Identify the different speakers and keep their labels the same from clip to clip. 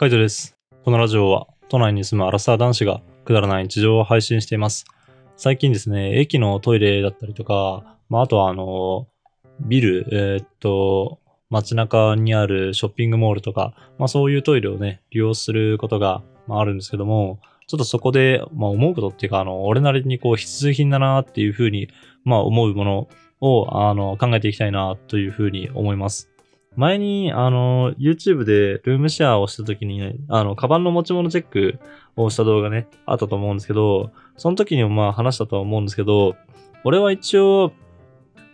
Speaker 1: カイトです。このラジオは都内に住むアラサー男子がくだらない日常を配信しています。最近ですね、駅のトイレだったりとか、まあ、あとはあの、ビル、えーっと、街中にあるショッピングモールとか、まあそういうトイレをね、利用することが、まあ、あるんですけども、ちょっとそこで、まあ思うことっていうか、あの、俺なりにこう必需品だなっていうふうに、まあ思うものを、あの、考えていきたいなというふうに思います。前に、あの、YouTube でルームシェアをした時に、あの、カバンの持ち物チェックをした動画ね、あったと思うんですけど、その時にもまあ話したとは思うんですけど、俺は一応、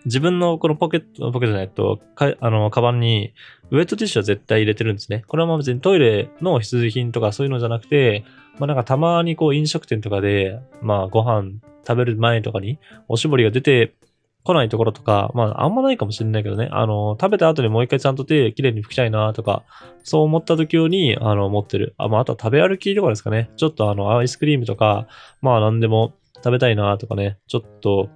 Speaker 1: 自分のこのポケット、ポケットじゃないと、かあの、カバンに、ウェットティッシュは絶対入れてるんですね。これはまあ別にトイレの必需品とかそういうのじゃなくて、まあなんかたまにこう飲食店とかで、まあご飯食べる前とかにおしぼりが出て来ないところとか、まああんまないかもしれないけどね、あの、食べた後にもう一回ちゃんと手きれいに拭きたいなとか、そう思った時用に、あの、持ってる。あ、まああとは食べ歩きとかですかね。ちょっとあの、アイスクリームとか、まあ何でも食べたいなとかね、ちょっと、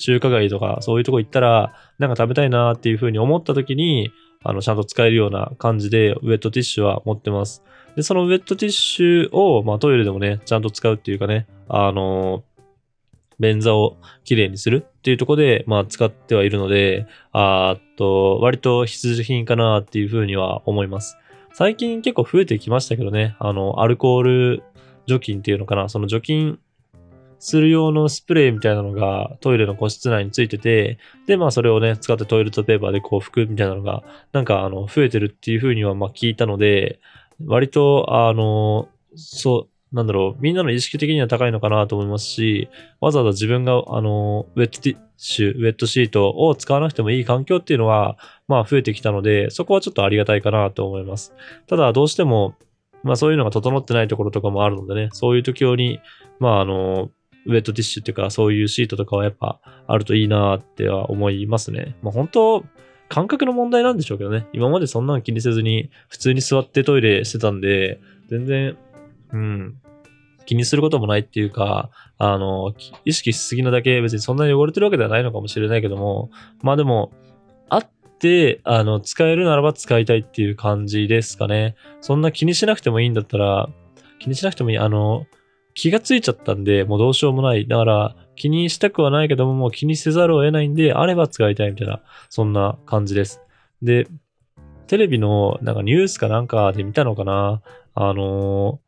Speaker 1: 中華街とかそういうとこ行ったら、なんか食べたいなっていう風に思った時に、あの、ちゃんと使えるような感じで、ウェットティッシュは持ってます。で、そのウェットティッシュを、まあトイレでもね、ちゃんと使うっていうかね、あの便座をきれいにするっていうところで、まあ使ってはいるので、あっと、割と必需品かなっていう風には思います。最近結構増えてきましたけどね、あの、アルコール除菌っていうのかな、その除菌する用のスプレーみたいなのがトイレの個室内についてて、で、まあそれをね、使ってトイレットペーパーでこう拭くみたいなのが、なんかあの、増えてるっていう風にはまあ聞いたので、割と、あの、そう、なんだろう、みんなの意識的には高いのかなと思いますし、わざわざ自分が、あの、ウェットティッシュ、ウェットシートを使わなくてもいい環境っていうのは、まあ増えてきたので、そこはちょっとありがたいかなと思います。ただ、どうしても、まあそういうのが整ってないところとかもあるのでね、そういう時用に、まああの、ウェットティッシュっていうか、そういうシートとかはやっぱあるといいなっては思いますね。まあ本当、感覚の問題なんでしょうけどね。今までそんなの気にせずに、普通に座ってトイレしてたんで、全然、うん、気にすることもないっていうか、あの、意識しすぎなだけ別にそんなに汚れてるわけではないのかもしれないけども、まあでも、あって、あの、使えるならば使いたいっていう感じですかね。そんな気にしなくてもいいんだったら、気にしなくてもいい。あの、気がついちゃったんで、もうどうしようもない。だから、気にしたくはないけども、もう気にせざるを得ないんで、あれば使いたいみたいな、そんな感じです。で、テレビのなんかニュースかなんかで見たのかなあのー、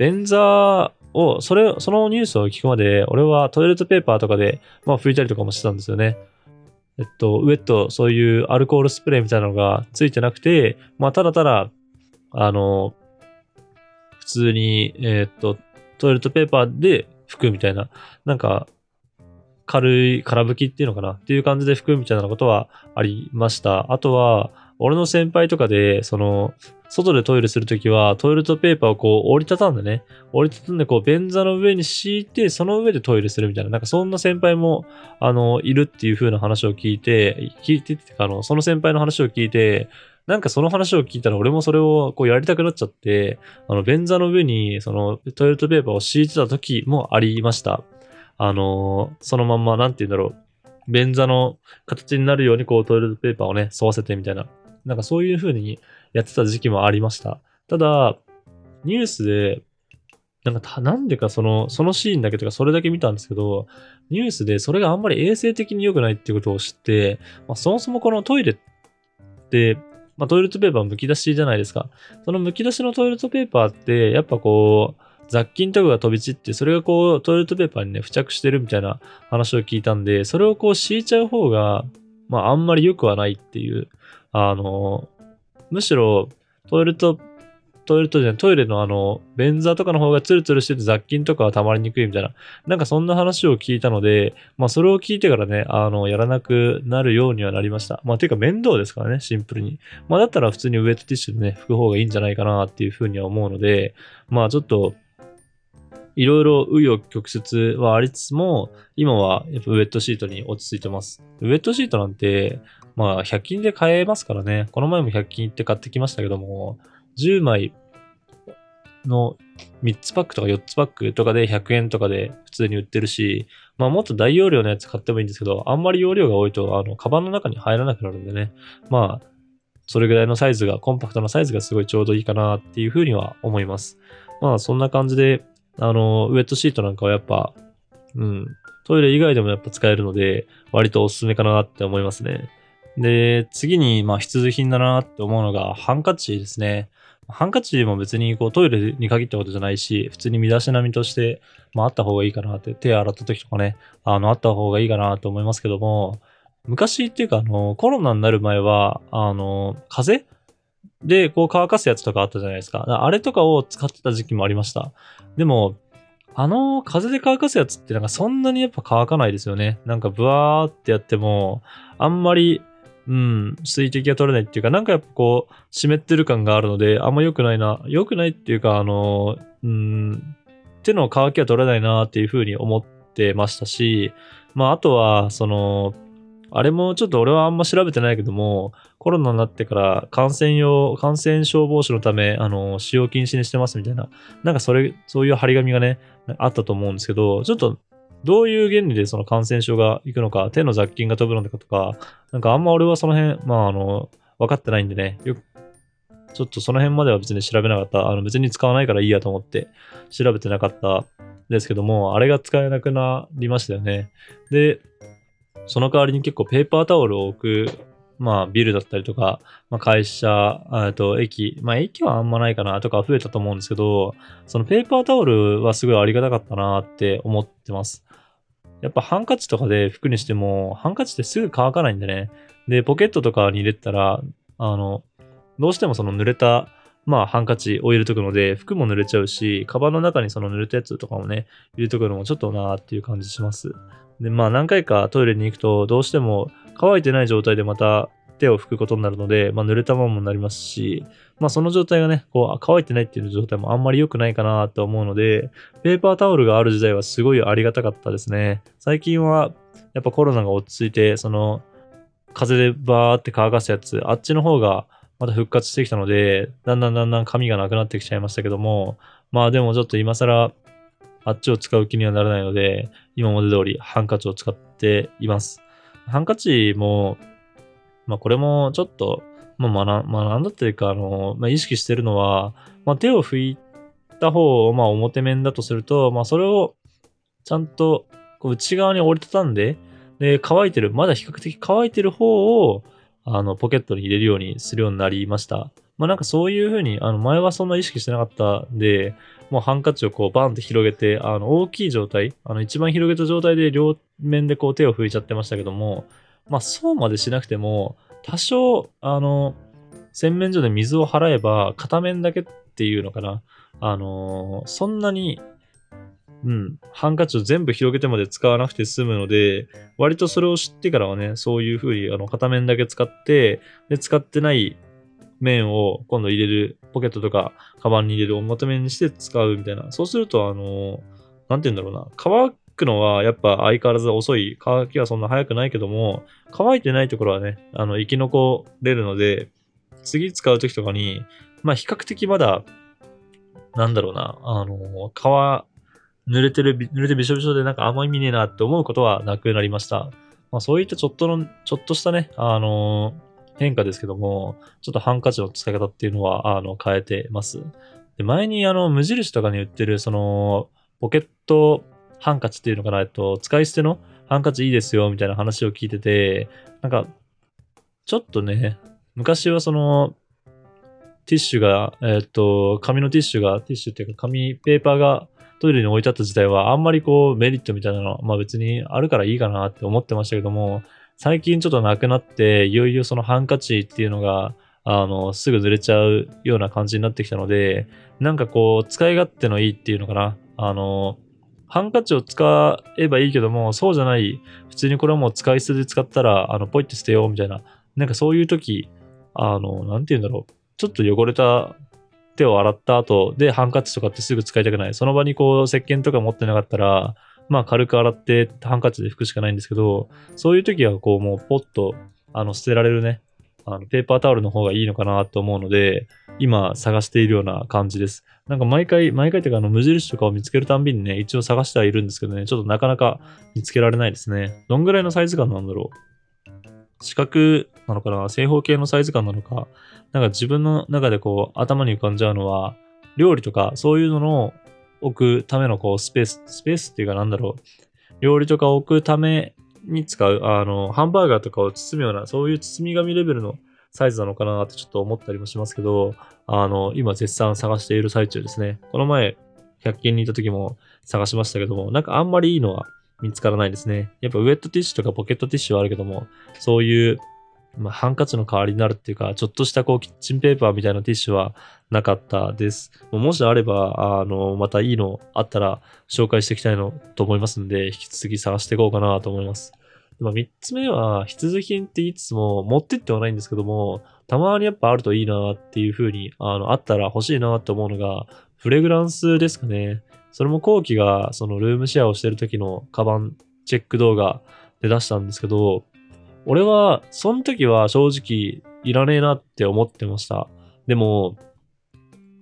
Speaker 1: 便座を、それ、そのニュースを聞くまで、俺はトイレットペーパーとかで、まあ拭いたりとかもしてたんですよね。えっと、ウェット、そういうアルコールスプレーみたいなのがついてなくて、まあただただ、あの、普通に、え、っと、トイレットペーパーで拭くみたいな、なんか、軽い、空拭きっていうのかなっていう感じで拭くみたいなことはありました。あとは、俺の先輩とかで、その、外でトイレするときは、トイレットペーパーをこう折りたたんでね、折りたたんでこう便座の上に敷いて、その上でトイレするみたいな、なんかそんな先輩も、あの、いるっていう風な話を聞いて、聞いてて、あの、その先輩の話を聞いて、なんかその話を聞いたら俺もそれをこうやりたくなっちゃって、あの、便座の上にそのトイレットペーパーを敷いてた時もありました。あのそのまんま、なんて言うんだろう。便座の形になるようにこうトイレットペーパーをね、沿わせてみたいな。なんかそういう風にやってた時期もありました。ただ、ニュースで、なんか、なんでかその、そのシーンだけとかそれだけ見たんですけど、ニュースでそれがあんまり衛生的に良くないってことを知って、まあ、そもそもこのトイレって、まあ、トイレットペーパー剥き出しじゃないですか。その剥き出しのトイレットペーパーって、やっぱこう、雑菌とかが飛び散って、それがこう、トイレットペーパーにね、付着してるみたいな話を聞いたんで、それをこう敷いちゃう方が、まあ、あんまり良くはないっていう、あの、むしろ、トイレット、トイレットじゃない、トイレのあの、便座とかの方がツルツルしてて雑菌とかは溜まりにくいみたいな、なんかそんな話を聞いたので、まあ、それを聞いてからね、あの、やらなくなるようにはなりました。まあ、ていうか面倒ですからね、シンプルに。まあ、だったら普通にウェットティッシュでね、拭く方がいいんじゃないかなっていうふうには思うので、まあ、ちょっと、いろいろ紆余曲折はありつつも、今はやっぱウェットシートに落ち着いてます。ウェットシートなんて、まあ100均で買えますからね。この前も100均行って買ってきましたけども、10枚の3つパックとか4つパックとかで100円とかで普通に売ってるし、まあもっと大容量のやつ買ってもいいんですけど、あんまり容量が多いと、あの、カバンの中に入らなくなるんでね。まあ、それぐらいのサイズが、コンパクトなサイズがすごいちょうどいいかなっていうふうには思います。まあそんな感じで、あの、ウェットシートなんかはやっぱ、うん、トイレ以外でもやっぱ使えるので、割とおすすめかなって思いますね。で、次に、まあ必需品だなって思うのが、ハンカチですね。ハンカチも別にこうトイレに限ったことじゃないし、普通に身だしなみとして、まああった方がいいかなって、手洗った時とかね、あの、あった方がいいかなと思いますけども、昔っていうか、あの、コロナになる前は、あの、風で、こう乾かすやつとかあったじゃないですか。あれとかを使ってた時期もありました。でも、あの、風で乾かすやつってなんかそんなにやっぱ乾かないですよね。なんかブワーってやっても、あんまりうん、水滴が取れないっていうか、なんかやっぱこう、湿ってる感があるので、あんま良くないな。良くないっていうか、あの、うん、手の乾きは取れないなっていうふうに思ってましたし、まあ、あとは、その、あれもちょっと俺はあんま調べてないけども、コロナになってから感染用、感染症防止のため、あの、使用禁止にしてますみたいな、なんかそれ、そういう張り紙がね、あったと思うんですけど、ちょっとどういう原理でその感染症がいくのか、手の雑菌が飛ぶのかとか、なんかあんま俺はその辺、まああの、分かってないんでね、よく、ちょっとその辺までは別に調べなかった。あの別に使わないからいいやと思って調べてなかったですけども、あれが使えなくなりましたよね。で、その代わりに結構ペーパータオルを置くまあ、ビルだったりとか、まあ、会社、と駅、まあ、駅はあんまないかなとか増えたと思うんですけど、そのペーパータオルはすごいありがたかったなって思ってます。やっぱハンカチとかで服にしても、ハンカチってすぐ乾かないんでね。で、ポケットとかに入れたら、あの、どうしてもその濡れた、まあ、ハンカチを入れとくので、服も濡れちゃうし、カバンの中にその濡れたやつとかもね、入れとくのもちょっとなーっていう感じします。で、まあ、何回かトイレに行くと、どうしても乾いてない状態でまた手を拭くことになるので、まあ、濡れたままになりますし、まあ、その状態がね、こう、乾いてないっていう状態もあんまり良くないかなと思うので、ペーパータオルがある時代はすごいありがたかったですね。最近は、やっぱコロナが落ち着いて、その、風でバーって乾かすやつ、あっちの方がまた復活してきたので、だんだんだんだん髪がなくなってきちゃいましたけども、まあでもちょっと今更、あっちを使う気にはならないので、今まで通りハンカチを使っています。ハンカチも、まあこれもちょっと、まあ学学んだっていうか、あの、まあ、意識してるのは、まあ手を拭いた方を、まあ表面だとすると、まあそれをちゃんとこう内側に折りたたんで、で、乾いてる、まだ比較的乾いてる方を、あの、ポケットに入れるようにするようになりました。まあなんかそういうふうに、あの、前はそんな意識してなかったんで、もうハンカチをこうバンって広げて、あの、大きい状態、あの、一番広げた状態で両面でこう手を拭いちゃってましたけども、まあそうまでしなくても、多少、あの、洗面所で水を払えば、片面だけっていうのかな。あのそんなに、うん、ハンカチを全部広げてまで使わなくて済むので、割とそれを知ってからはね、そういう風に、あの、片面だけ使って、で、使ってない面を今度入れる、ポケットとか、カバンに入れる表面にして使うみたいな。そうすると、あのなんて言うんだろうな。乾くのはやっぱ相変わらず遅い。乾きはそんな早くないけども、乾いてないところはね、あの、生き残れるので、次使うときとかに、まあ比較的まだ、なんだろうな、あの、皮、濡れてる、濡れてびしょびしょでなんかあんま意味ねえなって思うことはなくなりました。まあそういったちょっとの、ちょっとしたね、あの変化ですけども、ちょっとハンカチの使い方っていうのは、あの、変えてます。で、前にあの、無印とかに売ってる、その、ポケットハンカチっていうのかな、えっと、使い捨てのハンカチいいですよ、みたいな話を聞いてて、なんか、ちょっとね、昔はその、ティッシュが、えっと、紙のティッシュが、ティッシュっていうか紙、ペーパーがトイレに置いてあった時代は、あんまりこう、メリットみたいなのは、まあ別にあるからいいかなって思ってましたけども、最近ちょっとなくなって、いよいよそのハンカチっていうのが、あの、すぐ濡れちゃうような感じになってきたので、なんかこう、使い勝手のいいっていうのかな。あの、ハンカチを使えばいいけども、そうじゃない、普通にこれはもう使い捨てで使ったら、あの、ポイって捨てようみたいな、なんかそういう時、あの、なんて言うんだろう。ちょっと汚れた手を洗った後でハンカチとかってすぐ使いたくない。その場にこう、石鹸とか持ってなかったら、まあ軽く洗ってハンカチで拭くしかないんですけど、そういう時はこうもうポッとあの捨てられるね、あのペーパータオルの方がいいのかなと思うので、今探しているような感じです。なんか毎回、毎回っていうかあの無印とかを見つけるたんびにね、一応探してはいるんですけどね、ちょっとなかなか見つけられないですね。どんぐらいのサイズ感なんだろう？四角なのかな？正方形のサイズ感なのか、なんか自分の中でこう頭に浮かんじゃうのは、料理とかそういうのの置くためのこうスペース、スペースっていうかなんだろう、料理とか置くために使う、あの、ハンバーガーとかを包むような、そういう包み紙レベルのサイズなのかなってちょっと思ったりもしますけど、あの、今絶賛探している最中ですね。この前、100均にいた時も探しましたけども、なんかあんまりいいのは見つからないですね。やっぱウェットティッシュとかポケットティッシュはあるけども、そういう、まあ、ハンカチの代わりになるっていうか、ちょっとしたこう、キッチンペーパーみたいなティッシュはなかったです。もしあれば、あの、またいいのあったら紹介していきたいのと思いますんで、引き続き探していこうかなと思います。まあ、3つ目は、必需品って言いつつも、持ってってはないんですけども、たまにやっぱあるといいなっていう風に、あの、あったら欲しいなって思うのが、フレグランスですかね。それも後期が、そのルームシェアをしてる時のカバンチェック動画で出したんですけど、俺は、その時は正直いらねえなって思ってました。でも、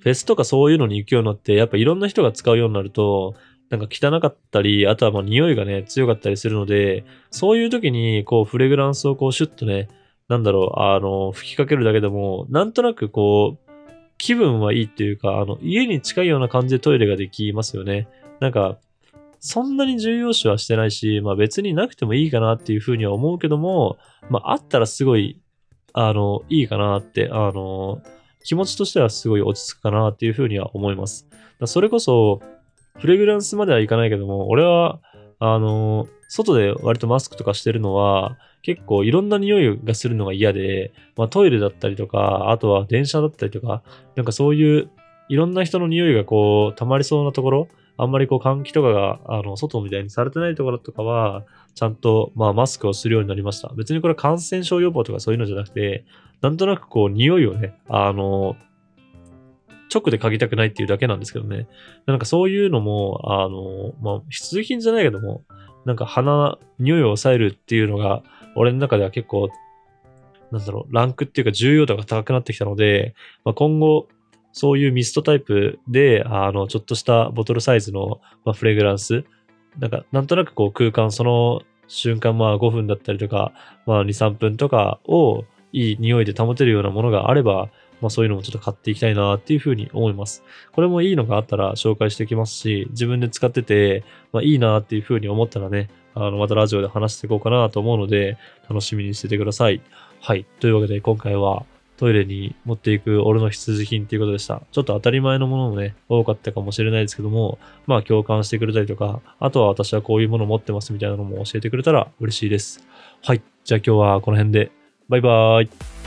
Speaker 1: フェスとかそういうのに行くようになって、やっぱいろんな人が使うようになると、なんか汚かったり、あとはまあ匂いがね、強かったりするので、そういう時に、こう、フレグランスをこう、シュッとね、なんだろう、あの、吹きかけるだけでも、なんとなくこう、気分はいいっていうか、あの、家に近いような感じでトイレができますよね。なんか、そんなに重要視はしてないし、まあ別になくてもいいかなっていうふうには思うけども、まああったらすごい、あの、いいかなって、あの、気持ちとしてはすごい落ち着くかなっていうふうには思います。それこそ、フレグランスまではいかないけども、俺は、あの、外で割とマスクとかしてるのは、結構いろんな匂いがするのが嫌で、まあトイレだったりとか、あとは電車だったりとか、なんかそういういろんな人の匂いがこう溜まりそうなところ、あんまりこう換気とかが、あの、外みたいにされてないところとかは、ちゃんと、まあ、マスクをするようになりました。別にこれ感染症予防とかそういうのじゃなくて、なんとなくこう、匂いをね、あの、直で嗅ぎたくないっていうだけなんですけどね。なんかそういうのも、あの、まあ、必需品じゃないけども、なんか鼻、匂いを抑えるっていうのが、俺の中では結構、なんだろう、ランクっていうか重要度が高くなってきたので、まあ、今後、そういうミストタイプで、あの、ちょっとしたボトルサイズの、フレグランス、なんか、なんとなくこう空間、その瞬間、まあ5分だったりとか、まあ2、3分とかをいい匂いで保てるようなものがあれば、まあそういうのもちょっと買っていきたいなっていうふうに思います。これもいいのがあったら紹介していきますし、自分で使ってて、まあいいなっていうふうに思ったらね、あの、またラジオで話していこうかなと思うので、楽しみにしててください。はい。というわけで今回はトイレに持っていく俺の必需品っていうことでした。ちょっと当たり前のものもね、多かったかもしれないですけども、まあ共感してくれたりとか、あとは私はこういうもの持ってますみたいなのも教えてくれたら嬉しいです。はい。じゃあ今日はこの辺で。バイバーイ。